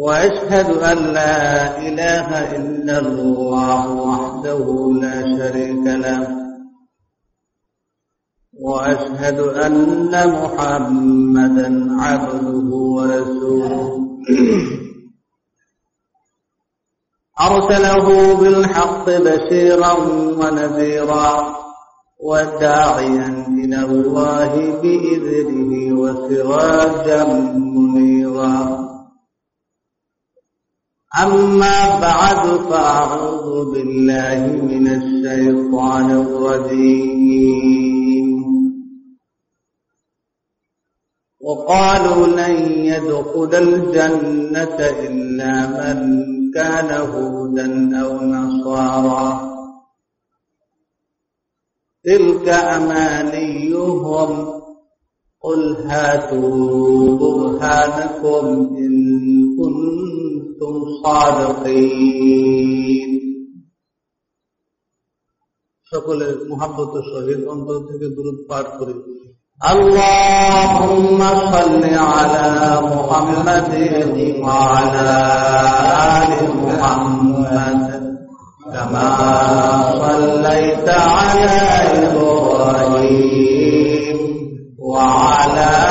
وأشهد أن لا إله إلا الله وحده لا شريك له. وأشهد أن محمدا عبده ورسوله. أرسله بالحق بشيرا ونذيرا وداعيا إلى الله بإذنه وسراجا منيرا. أما بعد فأعوذ بالله من الشيطان الرجيم. وقالوا لن يدخل الجنة إلا من كان هودا أو نصارى. تلك أمانيهم. قل هاتوا برهانكم إن كنتم صادقين সকলের মহাব্বত সহিত অন্তর থেকে দূরত পাঠ করি اللهم صل على محمد وعلى آل محمد كما صليت على إبراهيم وعلى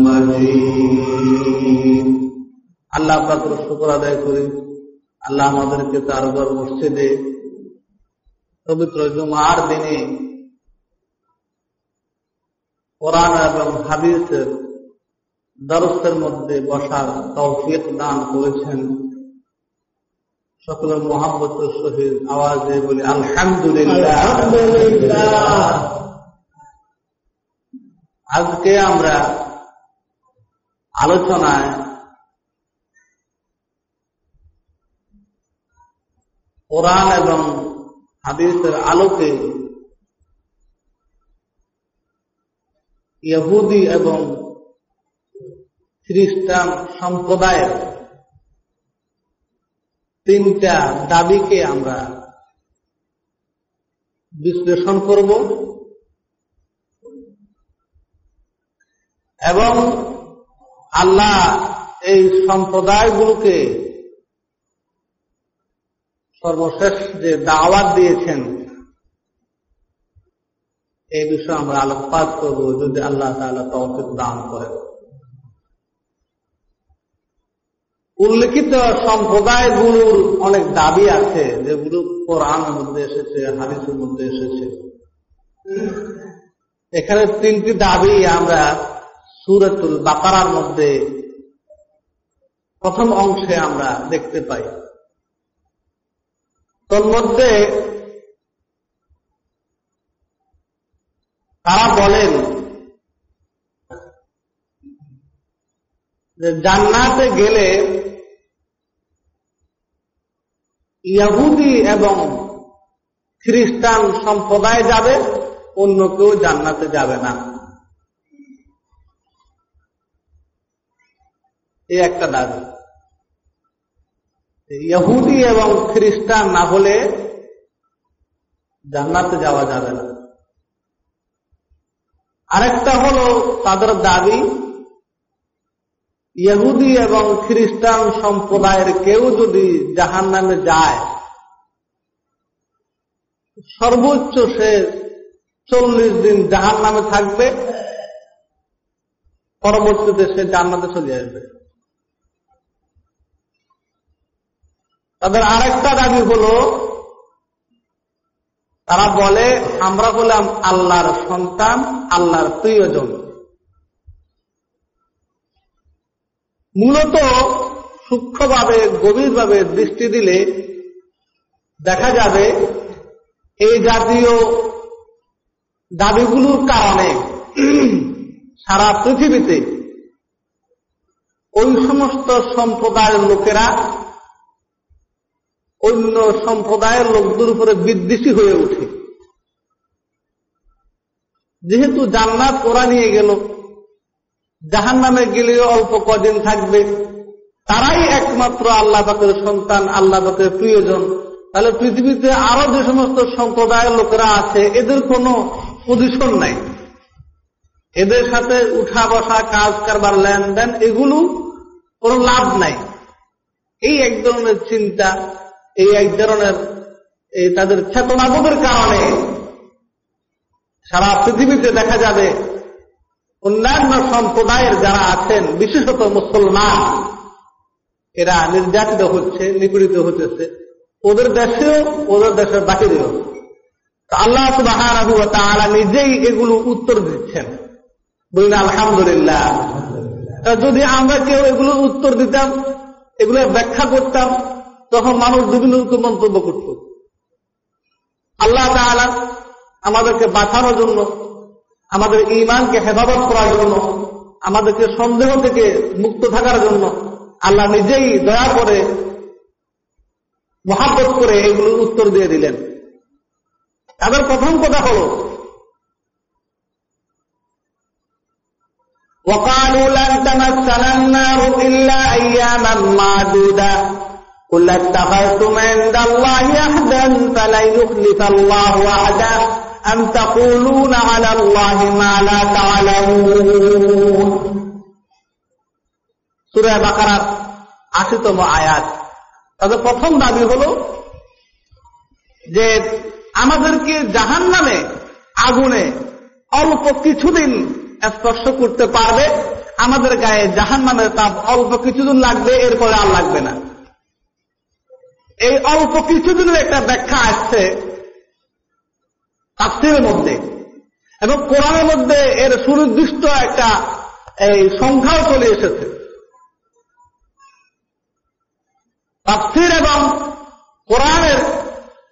আল্লাহ পাত্র শুক্র আদায় করি। আল্লাহ আমাদেরকে তার ঘর মসজিদে পবিত্র জুমার দিনে কোরআন এবং হাদিসের দরসের মধ্যে বসার তৌফিক দান করেছেন। সকলের মোহাম্মত শহীদ আওয়াজে বলি আলহামদুলিল্লাহ। আজকে আমরা আলোচনায় কোরআন এবং হাদিসের আলোকে ইহুদি এবং খ্রিস্টান সম্প্রদায়ের তিনটা দাবিকে আমরা বিশ্লেষণ করব এবং আল্লাহ এই সম্প্রদায়গুলোকে সর্বশেষ যে দাওয়াত দিয়েছেন, এই বিষয়ে আমরা আলোকপাত করব, যদি আল্লাহ তালা তৌফিক দান করেন। উল্লেখিত সম্প্রদায়গুলোর অনেক দাবি আছে, যেগুলো কোরআনের মধ্যে এসেছে, হাদিসের মধ্যে এসেছে। এখানে তিনটি দাবি আমরা সুরতুল বাকারার মধ্যে প্রথম অংশে আমরা দেখতে পাই। তন্মধ্যে তারা বলেন যে জান্নাতে গেলে ইয়াহুদি এবং খ্রিস্টান সম্প্রদায় যাবে, অন্য কেউ জান্নাতে যাবে না। এই একটা দাবি। ইহুদি এবং খ্রিস্টান না হলে জান্নাতে যাওয়া যাবে না। আরেকটা হলো তাদের দাবি, ইহুদি এবং খ্রিস্টান সম্প্রদায়ের কেউ যদি জাহান নামে যায়, সর্বোচ্চ সে চল্লিশ দিন জাহান নামে থাকবে, পরবর্তীতে সে জান্নাতে চলে আসবে। তাদের আরেকটা দাবি হলো, তারা বলে, আমরা বললাম আল্লাহর সন্তান, আল্লাহর প্রিয়জন। মূলত সূক্ষ্মভাবে, গভীরভাবে দৃষ্টি দিলে দেখা যাবে, এই জাতীয় দাবিগুলোর কারণে সারা পৃথিবীতে ওই সমস্ত সম্প্রদায়ের লোকেরা অন্য সম্প্রদায়ের লোকদের উপরে বিদ্বেষী হয়ে ওঠে। যেহেতু জান্নাত ওরা নিয়ে গেল জাহান নামে গেলেও অল্প কদিন থাকবে, তারাই একমাত্র আল্লাহ পাকের সন্তান, আল্লাহ পাকের প্রিয়জন। তাহলে পৃথিবীতে আরও যে সমস্ত সম্প্রদায়ের লোকেরা আছে, এদের কোনো পজিশন নাই। এদের সাথে উঠা বসা, কাজ কারবার, লেনদেন, এগুলো কোনো লাভ নাই। এই এক ধরনের চিন্তা এই এক ধরনের এই তাদের চেতনাবোধের কারণে সারা পৃথিবীতে দেখা যাবে অন্যান্য সম্প্রদায়ের যারা আছেন, বিশেষত মুসলমান, এরা নির্যাতিত হচ্ছে, নিপীড়িত হতেছে ওদের দেশেও, ওদের দেশের বাহিরেও। আল্লাহ সুবাহ নিজেই এগুলো উত্তর দিচ্ছেন। বলি আলহামদুলিল্লাহ। যদি আমরা কেউ এগুলো উত্তর দিতাম, এগুলো ব্যাখ্যা করতাম তখন মানুষ বিভিন্ন মন্তব্য করত আল্লাহ তাআলা আমাদেরকে বাঁচানোর জন্য আমাদের ইমানকে হেফাজত করার জন্য আমাদেরকে সন্দেহ থেকে মুক্ত থাকার জন্য আল্লাহ নিজেই দয়া করে মহাব্বত করে এগুলোর উত্তর দিয়ে দিলেন তাদের প্রথম কথা হল وقالوا لن تمسنا النار إلا أياما معدودة قل اتخذتم عند الله عهدا فلن يخلف الله وعدا أم تقولون على الله ما لا تعلمون সুরা বাকারার আশিতম আয়াত তাদের প্রথম দাবি হল যে আমাদেরকে জাহান নামে আগুনে অল্প কিছুদিন স্পর্শ করতে পারবে আমাদের গায়ে জাহান নামের তাপ অল্প কিছুদিন লাগবে এরপরে আর লাগবে না এই অল্প কিছুদিনের একটা ব্যাখ্যা আসছে তাফসিরের মধ্যে। এবং কোরআনের মধ্যে এর সুনির্দিষ্ট একটা এই সংখ্যাও চলে এসেছে। তাফসির এবং কোরআনের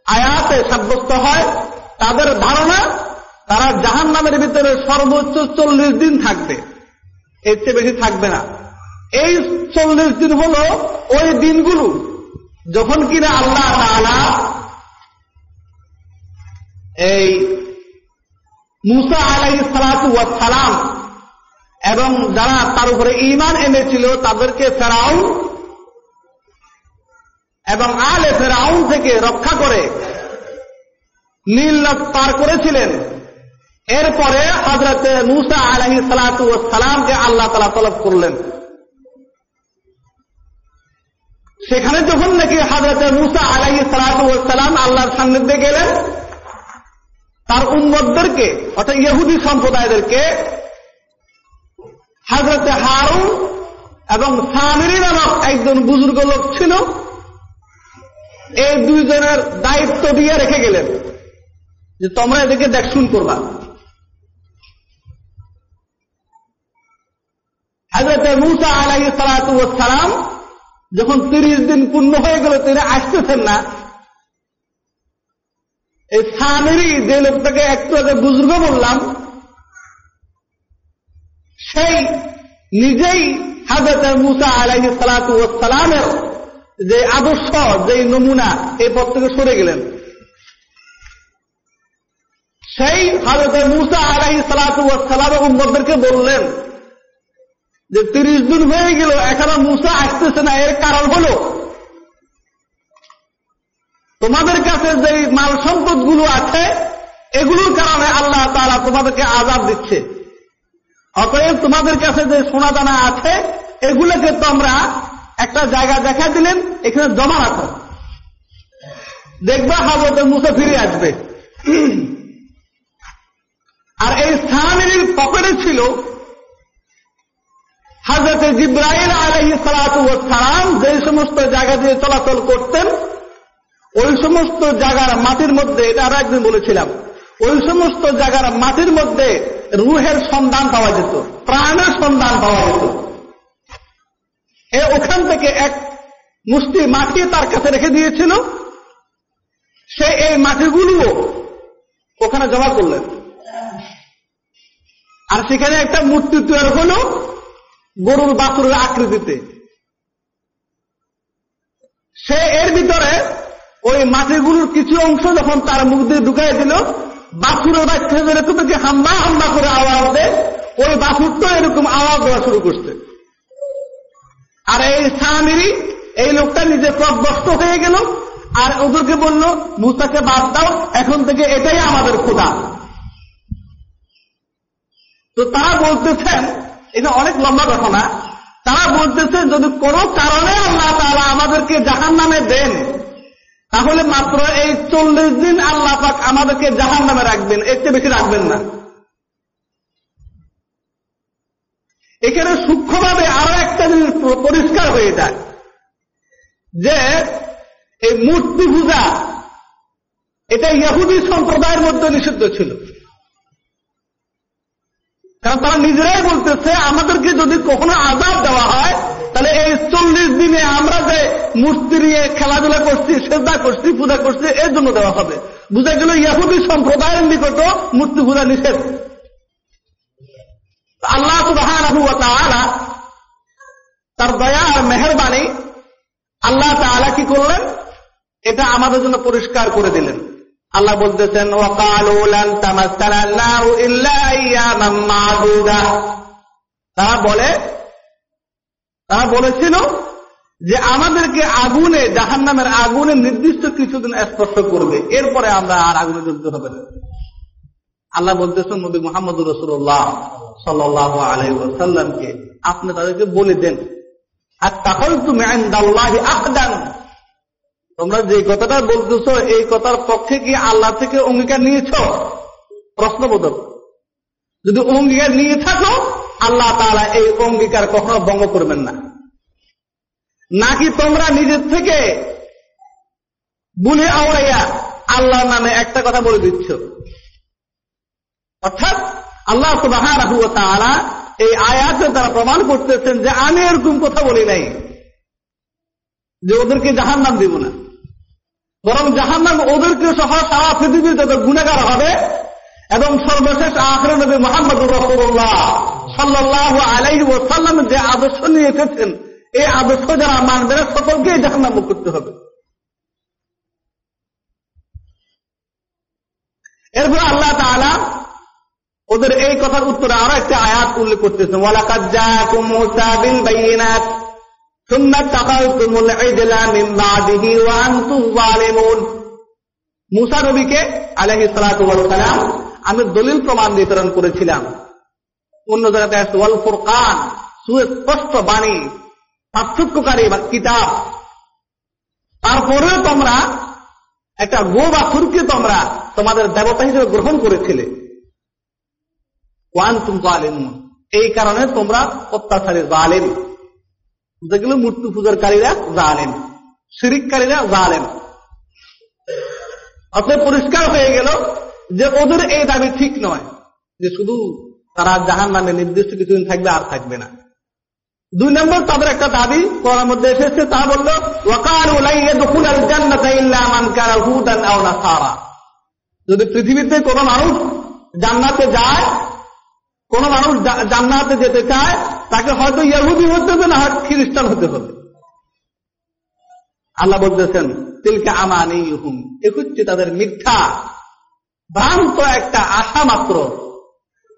আয়াতে সাব্যস্ত হয়, তাদের ধারণা তারা জাহান নামের ভিতরে সর্বোচ্চ চল্লিশ দিন থাকবে। এর চেয়ে বেশি থাকবে না। এই চল্লিশ দিন হল ওই দিনগুলো যখন কিনা আল্লাহ তাআলা এই মুসা আলাই সালাম এবং যারা তার উপরে ইমান এনেছিল তাদেরকে ফেরাউন এবং আলে ফেরাউন থেকে রক্ষা করে নীল পার করেছিলেন। এরপরে হজরতে মুসা আলহি সালামকে আল্লাহ তালা তলব করলেন। সেখানে যখন নাকি হজরতে মুসা আলহি সালাম আল্লাহর সান্নিধ্যে গেলেন, তার উম্মদদেরকে অর্থাৎ ইহুদি সম্প্রদায়দেরকে, হজরতে হারুন এবং সামিরি নামক একজন বুজুর্গ লোক ছিল, এই দুইজনের দায়িত্ব দিয়ে রেখে গেলেন যে তোমরা এদেরকে দেখশুন করবা। হাজরত মুসা আলাই সালাম যখন তিরিশ দিন পূর্ণ হয়ে গেল, তিনি আসতেছেন না। এই সামিরি যে লোকটাকে একটু আগে বুজুর্গ বললাম, সেই নিজেই হাজরত মুসা আলাই সালামের যে আদর্শ যে নমুনা এই পথ থেকে সরে গেলেন। সেই হাজরত মুসা আলাই সালাম উম্মদদেরকে বললেন যে তিরিশ দিন হয়ে গেল, এখনও মুসা আসতেছে না, এর কারণ হল, তোমাদের কাছে যে মাল সম্পদগুলো আছে, এগুলোর কারণে আল্লাহ তারা তোমাদেরকে আজাদ দিচ্ছে। অতএব তোমাদের কাছে যে সোনা দানা আছে, এগুলোকে তোমরা একটা জায়গা দেখা দিলেন, এখানে জমা রাখো। দেখবা হাজরতের মুসা ফিরে আসবে। আর এই স্থানের পকেটে ছিল হাজরত জিব্রাইল আলহি সালাম যে সমস্ত জায়গা দিয়ে চলাচল করতেন, ওই সমস্ত জায়গার মাটির মধ্যে, এটা আর একদিন বলেছিলাম, ওই সমস্ত জায়গার মাটির মধ্যে রুহের সন্ধান পাওয়া যেত, প্রাণের সন্ধান পাওয়া যেত। এ ওখান থেকে এক মুষ্টি মাটি তার কাছে রেখে দিয়েছিল, সে এই মাটিগুলো ওখানে জমা করলেন। আর সেখানে একটা মূর্তি তৈরি হল গরুর বাছুরের আকৃতিতে। সে এর ভিতরে ওই মাটিগুলোর কিছু অংশ যখন তার মুখ দিয়ে ঢুকাই দিল, বাছুরের বাচ্চা এরকম যে হাম্বা হাম্বা করে আওয়াজ দেয়। ওই বাছুরটা এরকম আওয়াজ দেওয়া শুরু করছে। আর এই স্বামী এই লোকটা নিজে প্রদস্ত হয়ে গেল আর ওদেরকে বলল মুসাকে বাদ দাও, এখন থেকে এটাই আমাদের খোদা তো তারা বলতেছেন এটা অনেক লম্বা ঘটনা। তারা বলতেছে, যদি কোনো কারণে আল্লাহ তারা আমাদেরকে জাহান নামে দেন, তাহলে মাত্র এই চল্লিশ দিন আল্লাহ পাক আমাদেরকে জাহান নামে রাখবেন, এর চেয়ে বেশি রাখবেন না। এখানে সূক্ষ্মভাবে আরও একটা জিনিস পরিষ্কার হয়ে যায়, যে এই মূর্তি পূজা, এটা ইহুদি সম্প্রদায়ের মধ্যে নিষিদ্ধ ছিল। কারণ তারা নিজেরাই বলতেছে, আমাদেরকে যদি কখনো আজাদ দেওয়া হয়, তাহলে এই চল্লিশ দিনে আমরা যে মূর্তি নিয়ে খেলাধুলা করছি শ্রদ্ধা করছি, পূজা করছি, এর জন্য দেওয়া হবে। বুঝা গেল ইয়াহুদি সম্প্রদায়ের নিকট মূর্তি পূজা নিষেধ। আল্লাহ সুবাহ তার দয়া আর মেহরবানি আল্লাহ তালা কি করলেন? এটা আমাদের জন্য পরিষ্কার করে দিলেন। আল্লাহ বলতেছেন তারা বলে, তারা বলেছিল যে আমাদেরকে আগুনে জাহান নামের আগুনে নির্দিষ্ট কিছুদিন স্পর্শ করবে। এরপরে আমরা আর আগুনে যুদ্ধ হবে না। আল্লাহ বলতেছেন, নবী মোহাম্মদ রসুল্লাহ সাল্লাহ আলহামকে আপনি তাদেরকে বলে দেন আর তাহলে তুমি আহদান তোমরা যে কথাটা বলতেছ, এই কথার পক্ষে কি আল্লাহ থেকে অঙ্গীকার নিয়েছ? প্রশ্নবোধক। যদি অঙ্গীকার নিয়ে থাকো, আল্লাহ তারা এই অঙ্গীকার কখনো ভঙ্গ করবেন না। নাকি তোমরা নিজের থেকে বুলে আওড়াইয়া আল্লাহর নামে একটা কথা বলে দিচ্ছ? অর্থাৎ আল্লাহ সুবাহ এই আয়াতে তারা প্রমাণ করতেছেন যে আমি এরকম কথা বলি নাই, যে ওদেরকে জাহান নাম দিব না। বরং জাহান নাম ওদেরকে সহ সারা পৃথিবীর যত গুণাগার হবে এবং সর্বশেষ আখরে নবী মোহাম্মদ রসুল্লাহ সাল্লাহ আলাই ও সাল্লাম যে আদর্শ নিয়ে এসেছেন, এই আদর্শ যারা মানবে না সকলকে জাহান নাম করতে হবে। এরপর আল্লাহ তালা ওদের এই কথার উত্তরে আরও একটা আয়াত উল্লেখ করতেছেন, ওয়ালাকাদ মূসা আমি দলিল প্রমাণ বিতরণ করেছিলাম। অন্য জায়গাতে বাণী, পার্থক্যকারী কিতাব। তারপরেও তোমরা একটা গো বাছুরকে তোমরা তোমাদের দেবতা হিসেবে গ্রহণ করেছিলে। ওয়ান তুম এই কারণে তোমরা অত্যাচারী, জালেম। যেগুলো মূর্তি পূজারকারীরা জালেম শিরিককারীরা জালেম। অতএব পরিষ্কার হয়ে গেল যে ওদের এই দাবি ঠিক নয়, যে শুধু তারা জাহান নামে নির্দিষ্ট কিছুদিন থাকবে আর থাকবে না। দুই নম্বর, তাদের একটা দাবি কোরআন মধ্যে এসেছে, তা বলল যদি পৃথিবীতে কোন মানুষ জান্নাতে যায়, কোন মানুষ জান্নাতে যেতে চায় তাকে হয়তো ইয়াহুদি হতে হবে না, হয়তো খ্রিস্টান হতে হবে। আল্লাহ বলতেছেন, তিলকে আমানি হুম এ হচ্ছে তাদের মিথ্যা, ভ্রান্ত একটা আশা মাত্র।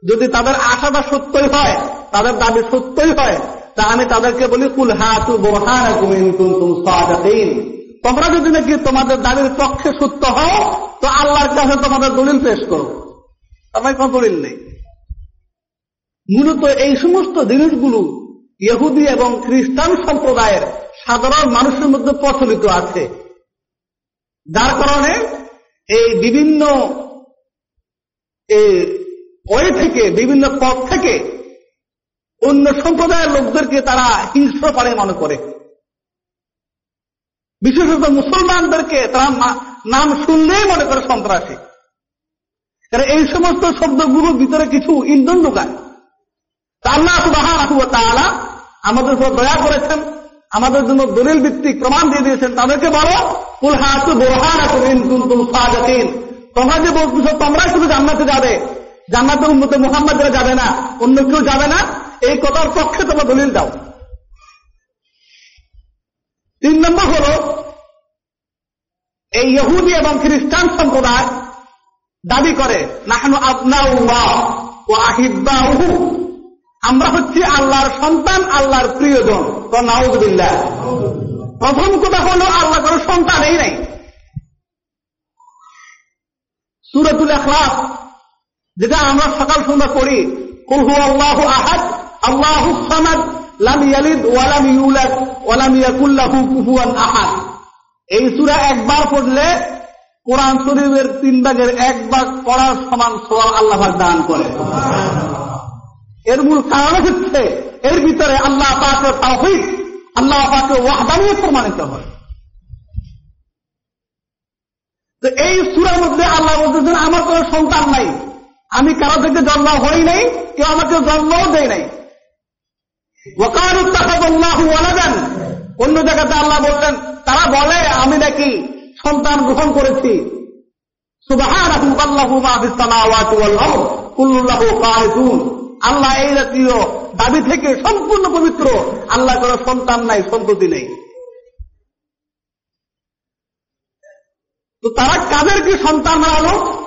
যদি তাদের আশাটা সত্যই হয়, তাদের দাবি সত্যই হয় তা আমি তাদেরকে বলি, কুল হাতু তোমরা যদি নাকি তোমাদের দাবির পক্ষে সত্য হও, তো আল্লাহর কাছে তোমাদের দলিল পেশ করো। তোমার কোন দলিল নেই। মূলত এই সমস্ত জিনিসগুলো ইহুদি এবং খ্রিস্টান সম্প্রদায়ের সাধারণ মানুষের মধ্যে প্রচলিত আছে। যার কারণে এই বিভিন্ন ওই থেকে, বিভিন্ন পথ থেকে অন্য সম্প্রদায়ের লোকদেরকে তারা হিংস্র পারে মনে করে। বিশেষত মুসলমানদেরকে তারা নাম শুনলেই মনে করে সন্ত্রাসী। কারণ এই সমস্ত শব্দগুলোর ভিতরে কিছু ইন্ধন ঢোকায়। আমাদের উপর দয়া করেছেন, আমাদের জন্য দলিল ভিত্তিক প্রমাণ দিয়ে দিয়েছেন। তাদেরকে বলো তোমরা যে বলতেছ তোমরাই শুধু জান্নাতে যাবে। জান্নাতের উন্মতে মোহাম্মদরা যাবে না, অন্য কেউ যাবে না। এই কথার পক্ষে তোমরা দলিল দাও। তিন নম্বর হল, এই ইহুদি এবং খ্রিস্টান সম্প্রদায় দাবি করে, নাহানু আপনা ও আহিব্বা আমরা হচ্ছি আল্লাহর সন্তান, আল্লাহর প্রিয়জন। তো নাউজবিল্লা প্রথম কথা হলো, আল্লাহ কোন সন্তান এই নাই। সুরতুল এখলাস যেটা আমরা সকাল সন্ধ্যা করি কুলহু আল্লাহ আহাদ, আল্লাহ সামাদ, লাম ইয়ালিদ ওয়ালাম ইউলাদ ওয়ালাম ইয়াকুল্লাহু কুফুয়ান আহাদ। এই সুরা একবার পড়লে কোরআন শরীফের তিন ভাগের এক ভাগ পড়ার সমান সোয়াল আল্লাহ দান করে এর মূল কারণ হচ্ছে এর ভিতরে আল্লাহ পাকের তাহিদ আল্লাহ পাকে ওয়াহদানিয়ে প্রমাণিত হয়। তো এই সুরের মধ্যে আল্লাহ বলতেছেন, আমার কোন সন্তান নাই। আমি কারও থেকে জন্ম হই নাই, কেউ আমাকে জন্মও দেয় নাই। ওকার ওয়ালাদান। অন্য জায়গাতে আল্লাহ বললেন, তারা বলে, আমি নাকি সন্তান গ্রহণ করেছি। সুবাহ আল্লাহ এই জাতীয় দাবি থেকে সম্পূর্ণ পবিত্র। আল্লাহ কোনো সন্তান নাই, সন্ততি নেই। তো তারা কাদেরকে সন্তান হারালো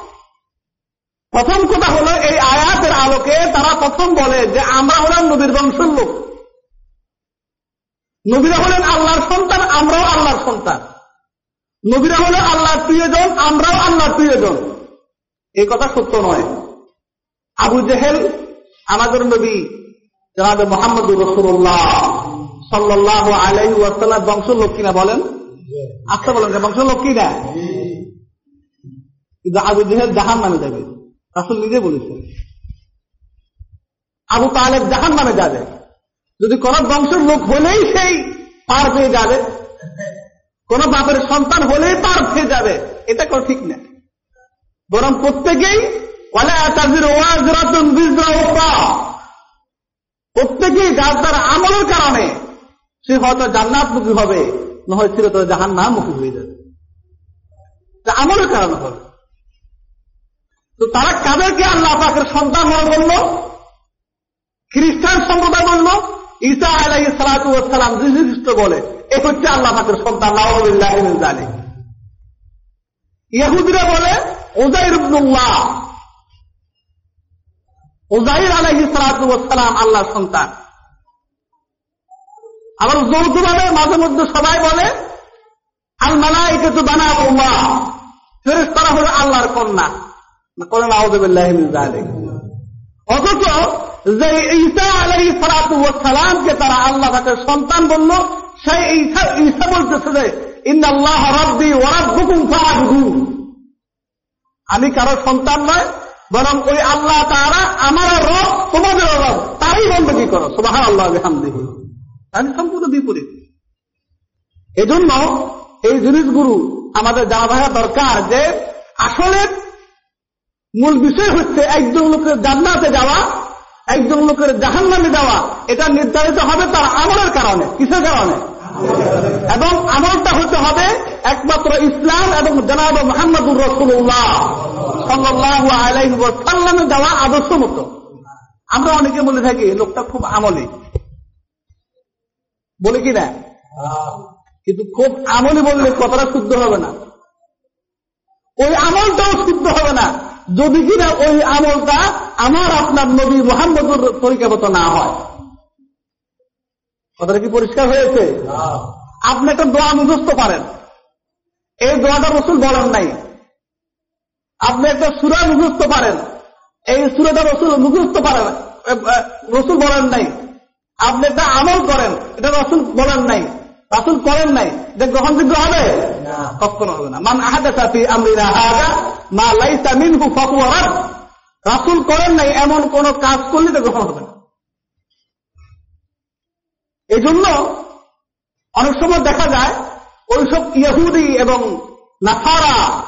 প্রথম কথা হলো এই আয়াতের আলোকে তারা প্রথম বলে যে আমরা হলাম নবীর বংশের লোক। নবীরা হলেন আল্লাহর সন্তান, আমরাও আল্লাহর সন্তান। নবীরা হলো আল্লাহর প্রিয়জন, আমরাও আল্লাহর প্রিয়জন। এই কথা সত্য নয়। আবু জেহেল আমাদের নবী জনাব মোহাম্মদ রসুল্লাহ সাল্লাহ আলাই ওয়াসাল্লাম বংশ লোক কিনা বলেন? আচ্ছা বলেন বংশ লোক কিনা? কিন্তু আবু জেহেল জাহান নামে যাবে। রাসুল নিজে বলেছেন। আবু তাহলে জাহান নামে যাবে। যদি কোন বংশের লোক হলেই সেই পার পেয়ে যাবে। কোন বাপের সন্তান হলেই পার পেয়ে যাবে। এটা কোনো ঠিক না। বরং প্রত্যেকেই প্রত্যেকেই যার তার আমলের কারণে সে হয়তো জান্নাত মুখী হবে নয় ছিল তো জাহান না মুখী হয়ে যাবে। আমলের কারণে হবে। তো তারা কাদেরকে আল্লাহ পাকের সন্তান মনে করল? খ্রিস্টান সম্প্রদায় বলল, ঈসা আলাই সালাতাম যীশু খ্রিস্ট বলে, এ হচ্ছে আল্লাহ পাকের সন্তান জানে ইহুদিরা বলে ওজাইর ইবনুল্লাহ। ওজাইর আলাই সালাতাম আল্লাহ সন্তান। আবার যৌথভাবে মাঝে মধ্যে সবাই বলে আল মালাই কিন্তু বানা ফেরেস তারা হলো আল্লাহর কন্যা। করেন অথচ যে ঈসা আলাই সালাতামকে তারা আল্লাহ তাকে সন্তান বলল, সেই ঈসা ঈসা বলতেছে যে ইন্দাল্লাহ রব্বি ওরাব্বুকুম ফাআবুদু আমি কারও সন্তান নয় বরং ওই আল্লাহ তারা আমার রব, তোমাদের রব, তারই বন্ধকি করো। সুবাহ আল্লাহ হামদিহি আমি সম্পূর্ণ বিপরীত। এজন্য এই জিনিসগুলো আমাদের জানা থাকা দরকার যে আসলে মূল বিষয় হচ্ছে একজন লোকের জান্নাতে যাওয়া, একজন লোকের জাহান নামে যাওয়া। এটা নির্ধারিত হবে তার আমলের কারণে, কিসের কারণে? এবং আমলটা হতে হবে, একমাত্র ইসলাম এবং জনাব মোহাম্মদুর রসুল্লাহ সাল্লাহ যাওয়া আদর্শ মতো। আমরা অনেকে বলে থাকি, লোকটা খুব আমলি। বলে কি না? কিন্তু খুব আমলি বললে কতটা শুদ্ধ হবে না। ওই আমলটাও শুদ্ধ হবে না। যদি কিনা ওই আমলটা আমার আপনার নবী মোহাম্মদুর তরিকা না হয়। কথাটা কি পরিষ্কার হয়েছে? আপনি একটা দোয়া মুখস্থ পারেন এই দোয়াটা রসুল বলেন নাই। আপনি একটা সুরা মুখস্থ পারেন এই সুরাটা রসুল মুখস্থ পারেন রসুল বলেন নাই। আপনি একটা আমল করেন এটা রসুল বলেন নাই। রাসুল করেন নাই। এটা গ্রহণযোগ্য হবে? কখনো হবে না। মান আহাদা সাথী আমরা মা লাইসা মিনহু ফাকুয়ারাত রাসুল করেন নাই এমন কোন কাজ করলে তো গ্রহণ হবে না। এই জন্য অনেক সময় দেখা যায় ওইসব ইহুদি এবং নাসারা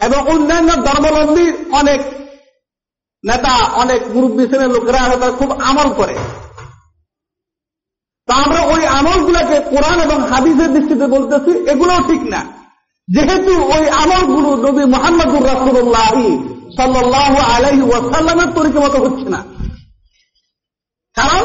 এবং অন্যান্য ধর্মাবলম্বী অনেক নেতা, অনেক মুরব্বী শ্রেণির লোকেরা তারা খুব আমল করে। তা আমরা ওই আমলগুলোকে কোরআন এবং হাদিসের দৃষ্টিতে বলতেছি, এগুলোও ঠিক না। যেহেতু ওই আমলগুলো নবী মোহাম্মদুর রাসুল্লাহ সাল্লাহ আলাইহি ওয়াসাল্লামের তরিকে মতো হচ্ছে না। কারণ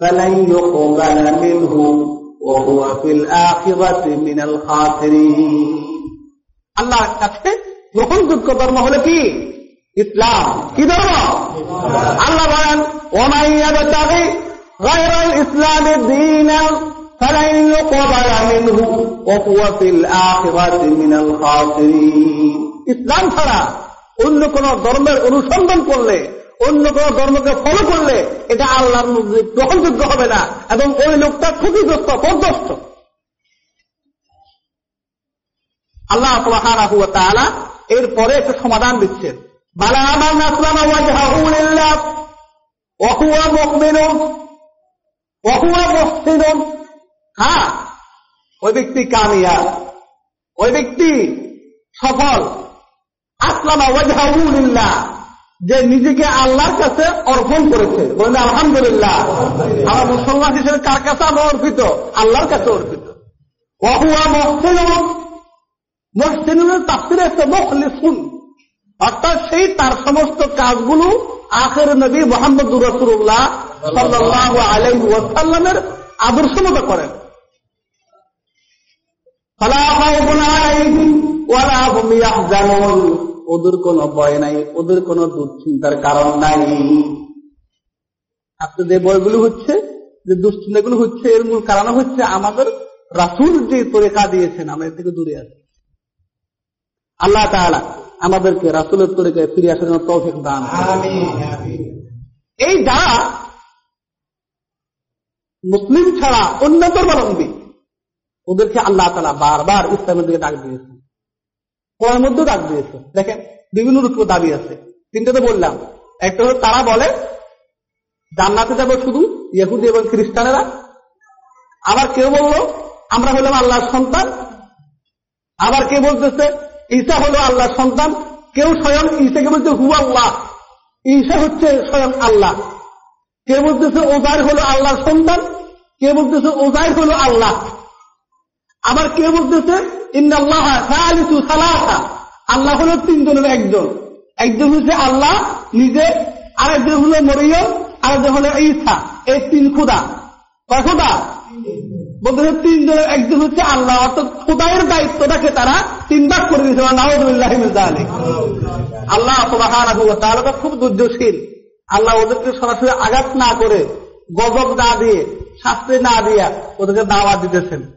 فلن يقبل منه وهو في الآخرة من الخاسرين আল্লাহর কাছে গ্রহণযোগ্য ধর্ম হলো কি ইসলাম কি ধর্ম আল্লাহ বলেন ওমাইয়াবতাগি গায়রাল ইসলামের দিন فلن يقبل منه وهو في الآخرة من الخاسرين ইসলাম ছাড়া অন্য কোন ধর্মের অনুসন্ধান করলে অন্য কোন ধর্মকে ফলো করলে এটা আল্লাহর গ্রহণযোগ্য হবে না এবং ওই লোকটা ক্ষতিগ্রস্ত পর্যস্ত আল্লাহ তাআলা এরপরে একটা সমাধান দিচ্ছেন। হুয়া সফল। আসলামা ওয়াজহাহু লিল্লাহ। যে নিজেকে আল্লাহর কাছে অর্পণ করেছে। বলেন আলহামদুলিল্লাহ, আমার মুসলমান হিসেবে কার কাছে আমরা অর্পিত? আল্লাহর কাছে অর্পিত। মহসিনুনের তাফসিরে একটা অর্থাৎ সেই তার সমস্ত কাজগুলো আখের নবী মোহাম্মদ রসুল্লাহ সাল্লাহ আলাই ওয়াসাল্লামের আদর্শ মতো করেন ওদের কোনো ভয় নাই ওদের কোনো দুশ্চিন্তার কারণ নাই। আজকে যে বইগুলো হচ্ছে যে দুশ্চিন্তাগুলো হচ্ছে এর মূল কারণ হচ্ছে আমাদের রাসুল যে তরেখা দিয়েছেন আমরা এর থেকে দূরে আছি। আল্লাহ তাআলা আমাদেরকে রাসুলের তরিকায় ফিরে আসার জন্য তৌফিক দান এই যারা মুসলিম ছাড়া অন্য ধর্মাবলম্বী ওদেরকে আল্লাহ তালা বারবার ইসলামের দিকে ডাক দিয়েছে কোরআন মধ্যে ডাক দিয়েছে। দেখেন, বিভিন্ন রূপ দাবি আছে। তিনটাতে বললাম। একটা হলো, তারা বলে, জান্নাতে যাব শুধু ইহুদি এবং খ্রিস্টানেরা। আবার কেউ বলল, আমরা হলাম আল্লাহর সন্তান। আবার কে বলতেছে, ঈসা হলো আল্লাহর সন্তান। কেউ স্বয়ং ঈসাকে বলছে, হু আল্লাহ। ঈসা হচ্ছে স্বয়ং আল্লাহ। কে বলতেছে ওজার হলো আল্লাহর সন্তান? কে বলতেছে ওজার হলো আল্লাহ। আবার কে বলতেছে? আল্লাহ হলো তিনজনের একজন। একজন হচ্ছে আল্লাহ, নিজে। আরেকজন হলো মরিয়ম আরেকজন হলো ঈসা। এই তিন খুদা। কয় খুদা? বলতেছে তিনজনের একজন হচ্ছে আল্লাহ। অর্থাৎ খোদায়ের দায়িত্বটাকে তারা তিন ভাগ করে দিয়েছে। নাহদুল্লাহ আল্লাহ তাহলে খুব দুর্যশীল আল্লাহ ওদেরকে সরাসরি আঘাত না করে গজব না দিয়ে, শাস্তি না দিয়া ওদেরকে দাওয়া দিতেছেন।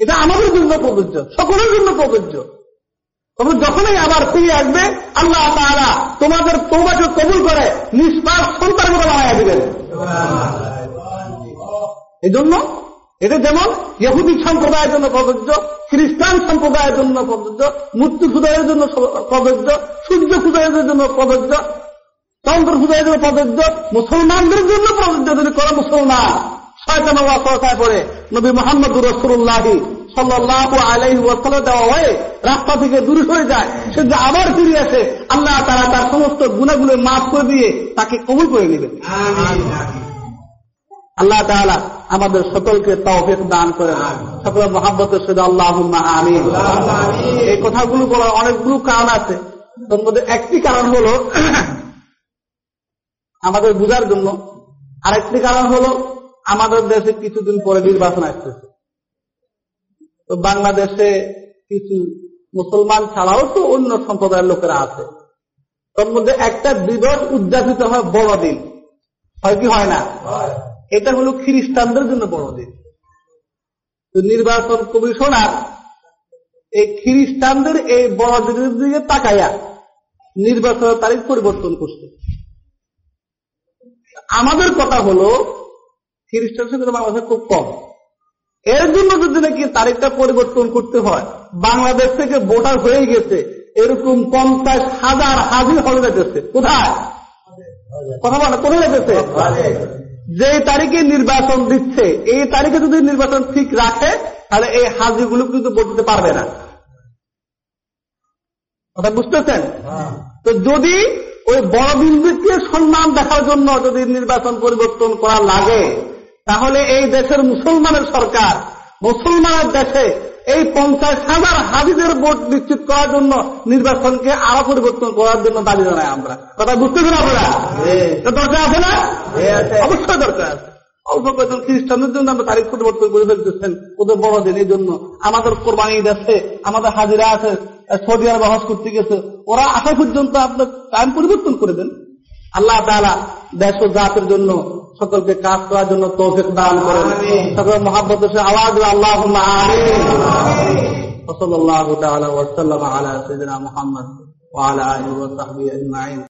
এটা আমাদের জন্য প্রযোজ্য, সকলের জন্য প্রযোজ্য। তবে যখনই আবার ফিরে আসবে, আল্লাহ তারা তোমাদের তোমাকে কবুল করে নিষ্পাপ সন্তান করে বানায় দিবেন। এই জন্য এটা যেমন ইহুদি সম্প্রদায়ের জন্য প্রযোজ্য, খ্রিস্টান সম্প্রদায়ের জন্য প্রযোজ্য, মূর্তি খুদায়ের জন্য প্রযোজ্য, সূর্য খুদায়ের জন্য প্রযোজ্য, চন্দ্র খুদায়ের জন্য প্রযোজ্য, মুসলমানদের জন্য প্রযোজ্য যদি কোনো মুসলমান রাস্তা থেকে সরে যায়। সে যে আবার ফিরে আসে, আল্লাহ তারা তার সমস্ত গুণাগুলো মাফ করে দিয়ে তাকে কবুল করে নেবেন আল্লাহ তাআলা আমাদের সকলকে তৌফিক দান করেন। সকল মহাব্বতের সাথে আল্লাহ আমিন। এই কথাগুলো বলার অনেকগুলো কারণ আছে। তার মধ্যে একটি কারণ হলো, আমাদের বুঝার জন্য আরেকটি কারণ হলো আমাদের দেশে কিছুদিন পরে নির্বাচন আসতেছে। তো বাংলাদেশে কিছু মুসলমান ছাড়াও তো অন্য সম্প্রদায়ের লোকেরা আছে। তার মধ্যে একটা দিবস উদযাপিত হয় বড়দিন। হয় কি হয় না? এটা হলো খ্রিস্টানদের জন্য বড়দিন। তো নির্বাচন কমিশনার এই খ্রিস্টানদের এই বড়দিনের দিকে তাকাইয়া নির্বাচনের তারিখ পরিবর্তন করছে। আমাদের কথা হলো খ্রিস্টান সংখ্যা বাংলাদেশে খুব কম। এর জন্য যদি নাকি তারিখটা পরিবর্তন করতে হয়, বাংলাদেশ থেকে ভোটার হয়ে গেছে, এরকম পঞ্চাশ হাজার হাজির হয়ে যেতেছে কোথায়? কথা বলে কোথায় যেতেছে যে তারিখে নির্বাচন দিচ্ছে, এই তারিখে যদি নির্বাচন ঠিক রাখে, তাহলে এই হাজিগুলো কিন্তু ভোট দিতে পারবে না। কথা বুঝতেছেন? তো যদি ওই বড় বিন্দুকে সম্মান দেখার জন্য যদি নির্বাচন পরিবর্তন করা লাগে তাহলে এই দেশের মুসলমানের সরকার মুসলমানের দেশে এই পঞ্চাশ হাজার হাজিদের ভোট নিশ্চিত করার জন্য নির্বাচনকে আরও পরিবর্তন করার জন্য দাবি জানাই আমরা। কথা বুঝতেছেন আপনারা? দরকার আছে না? অবশ্যই দরকার আছে। অল্প কয়েকজন খ্রিস্টানদের জন্য আমরা তারিখ পরিবর্তন করে ফেলতেছেন ওদের বড়দিন এই জন্য। আমাদের কোরবানি আছে আমাদের হাজিরা আছে সৌদি আরব হজ করতে গেছে। ওরা আসা পর্যন্ত আপনার টাইম পরিবর্তন করে দেন। আল্লাহ তালা দেশ ও জাতের জন্য সকলকে কাজ করার জন্য তৌফিক দান করেন সকল মহাব্বত আওয়াজ আল্লাহ وصلى الله تعالى وسلم على سيدنا محمد وعلى اله وصحبه اجمعين